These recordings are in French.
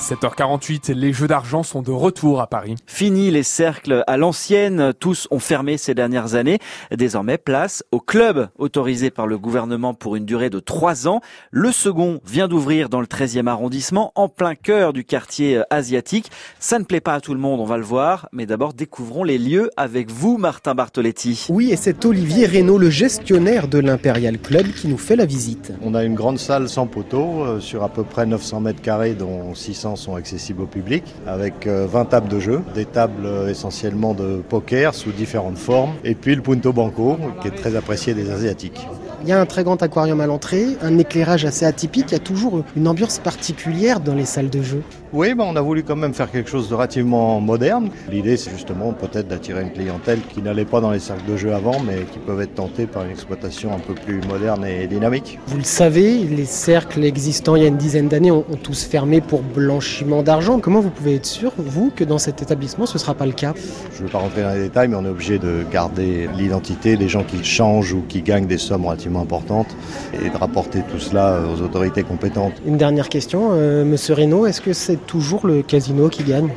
7h48, les jeux d'argent sont de retour à Paris. Fini les cercles à l'ancienne, tous ont fermé ces dernières années. Désormais, place au club autorisé par le gouvernement pour une durée de trois ans. Le second vient d'ouvrir dans le 13e arrondissement, en plein cœur du quartier asiatique. Ça ne plaît pas à tout le monde, on va le voir, mais d'abord découvrons les lieux avec vous, Martin Bartoletti. Oui, et c'est Olivier Reynaud, le gestionnaire de l'Imperial Club, qui nous fait la visite. On a une grande salle sans poteau, euh, sur à peu près 900 mètres carrés, dont 600 sont accessibles au public, avec 20 euh, tables de jeu, des tables euh, essentiellement de poker sous différentes formes, et puis le punto banco, qui est très apprécié des Asiatiques. Il y a un très grand aquarium à l'entrée, un éclairage assez atypique, il y a toujours une ambiance particulière dans les salles de jeu. Oui, ben on a voulu quand même faire quelque chose de relativement moderne. L'idée, c'est justement peut-être d'attirer une clientèle qui n'allait pas dans les cercles de jeu avant, mais qui peuvent être tentés par une exploitation un peu plus moderne et dynamique. Vous le savez, les cercles existants il y a une dizaine d'années ont, tous fermé pour blanchiment d'argent. Comment vous pouvez être sûr, vous, que dans cet établissement, ce ne sera pas le cas? Je ne veux pas rentrer dans les détails, mais on est obligé de garder l'identité des gens qui changent ou qui gagnent des sommes relativement importante et de rapporter tout cela aux autorités compétentes. Une dernière question, euh, Monsieur Reynaud, est-ce que c'est toujours le casino qui gagne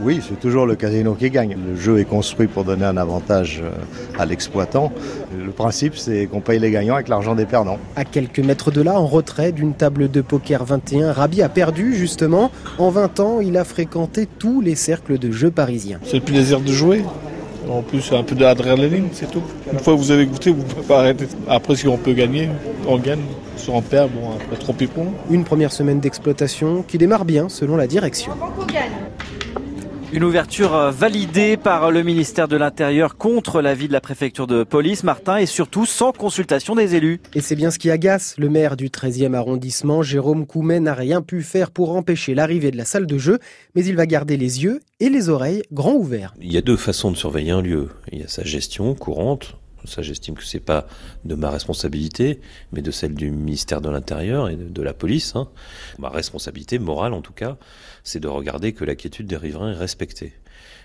oui, c'est toujours le casino qui gagne. Le jeu est construit pour donner un avantage euh, à l'exploitant. Le principe, c'est qu'on paye les gagnants avec l'argent des perdants. À quelques mètres de là, en retrait d'une table de poker 21, Rabi a perdu justement. En 20 ans, il a fréquenté tous les cercles de jeux parisiens. C'est le plaisir de jouer. En plus, un peu d'adrénaline, c'est tout. Une fois que vous avez goûté, vous ne pouvez pas arrêter. Après, si on peut gagner, on gagne. Si on perd, bon, après, trop pipon. Une première semaine d'exploitation qui démarre bien selon la direction. Une ouverture euh, validée par le ministère de l'Intérieur contre l'avis de la préfecture de police, Martin, et surtout sans consultation des élus. Et c'est bien ce qui agace. Le maire du 13e arrondissement, Jérôme Coumet, n'a rien pu faire pour empêcher l'arrivée de la salle de jeu, mais il va garder les yeux et les oreilles grands ouverts. Il y a deux façons de surveiller un lieu. Il y a sa gestion courante, ça, j'estime que c'est pas de ma responsabilité, mais de celle du ministère de l'Intérieur et de, la police. Hein. Ma responsabilité morale, en tout cas, c'est de regarder que la quiétude des riverains est respectée.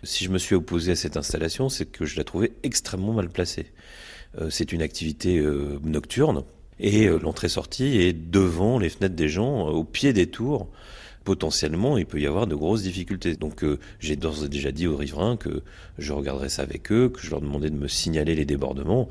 Si je me suis opposé à cette installation, c'est que je la trouvais extrêmement mal placée. Euh, c'est une activité euh, nocturne et euh, l'entrée-sortie est devant les fenêtres des gens, au pied des tours potentiellement, il peut y avoir de grosses difficultés. Donc euh, j'ai d'ores et déjà dit aux riverains que je regarderai ça avec eux, que je leur demandais de me signaler les débordements.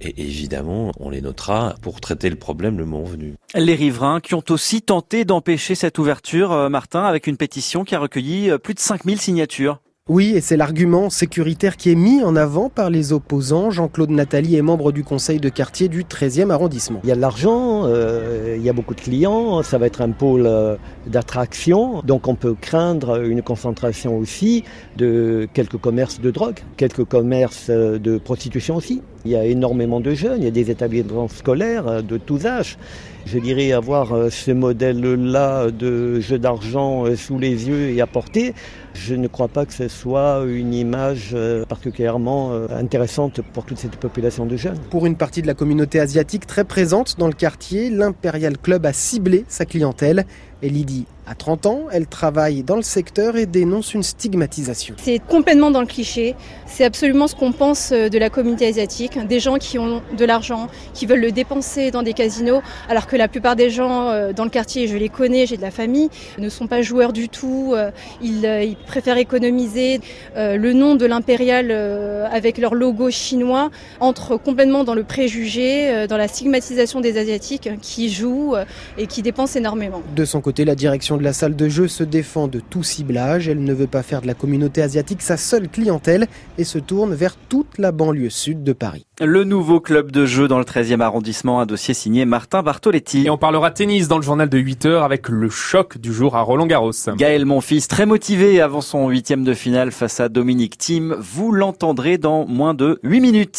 Et évidemment, on les notera pour traiter le problème le moment venu. Les riverains qui ont aussi tenté d'empêcher cette ouverture, euh, Martin, avec une pétition qui a recueilli euh, plus de 5000 signatures. Oui, et c'est l'argument sécuritaire qui est mis en avant par les opposants. Jean-Claude Nathalie est membre du conseil de quartier du 13e arrondissement. Il y a de l'argent, euh, il y a beaucoup de clients, ça va être un pôle euh, d'attraction, donc on peut craindre une concentration aussi de quelques commerces de drogue, quelques commerces euh, de prostitution aussi. Il y a énormément de jeunes, il y a des établissements scolaires de tous âges. Je dirais avoir euh, ce modèle-là de jeu d'argent euh, sous les yeux et à portée, je ne crois pas que ce soit une image euh, particulièrement intéressante pour toute cette population de jeunes. Pour une partie de la communauté asiatique très présente dans le quartier, l'Imperial Club a ciblé sa clientèle. Et Lydie a 30 ans, elle travaille dans le secteur et dénonce une stigmatisation. C'est complètement dans le cliché. C'est absolument ce qu'on pense euh, de la communauté asiatique. Des gens qui ont de l'argent, qui veulent le dépenser dans des casinos, alors que la plupart des gens euh, dans le quartier, je les connais, j'ai de la famille, ne sont pas joueurs du tout. Euh, ils, préfèrent économiser. Le nom de l'impérial avec leur logo chinois entre complètement dans le préjugé, dans la stigmatisation des Asiatiques qui jouent et qui dépensent énormément. De son côté, la direction de la salle de jeu se défend de tout ciblage. Elle ne veut pas faire de la communauté asiatique sa seule clientèle et se tourne vers toute la banlieue sud de Paris. Le nouveau club de jeu dans le 13e arrondissement, un dossier signé Martin Bartoletti. Et on parlera tennis dans le journal de 8 heures avec le choc du jour à Roland Garros. Gaël Monfils, très motivé avant son huitième de finale face à Dominique Thiem. Vous l'entendrez dans moins de 8 minutes.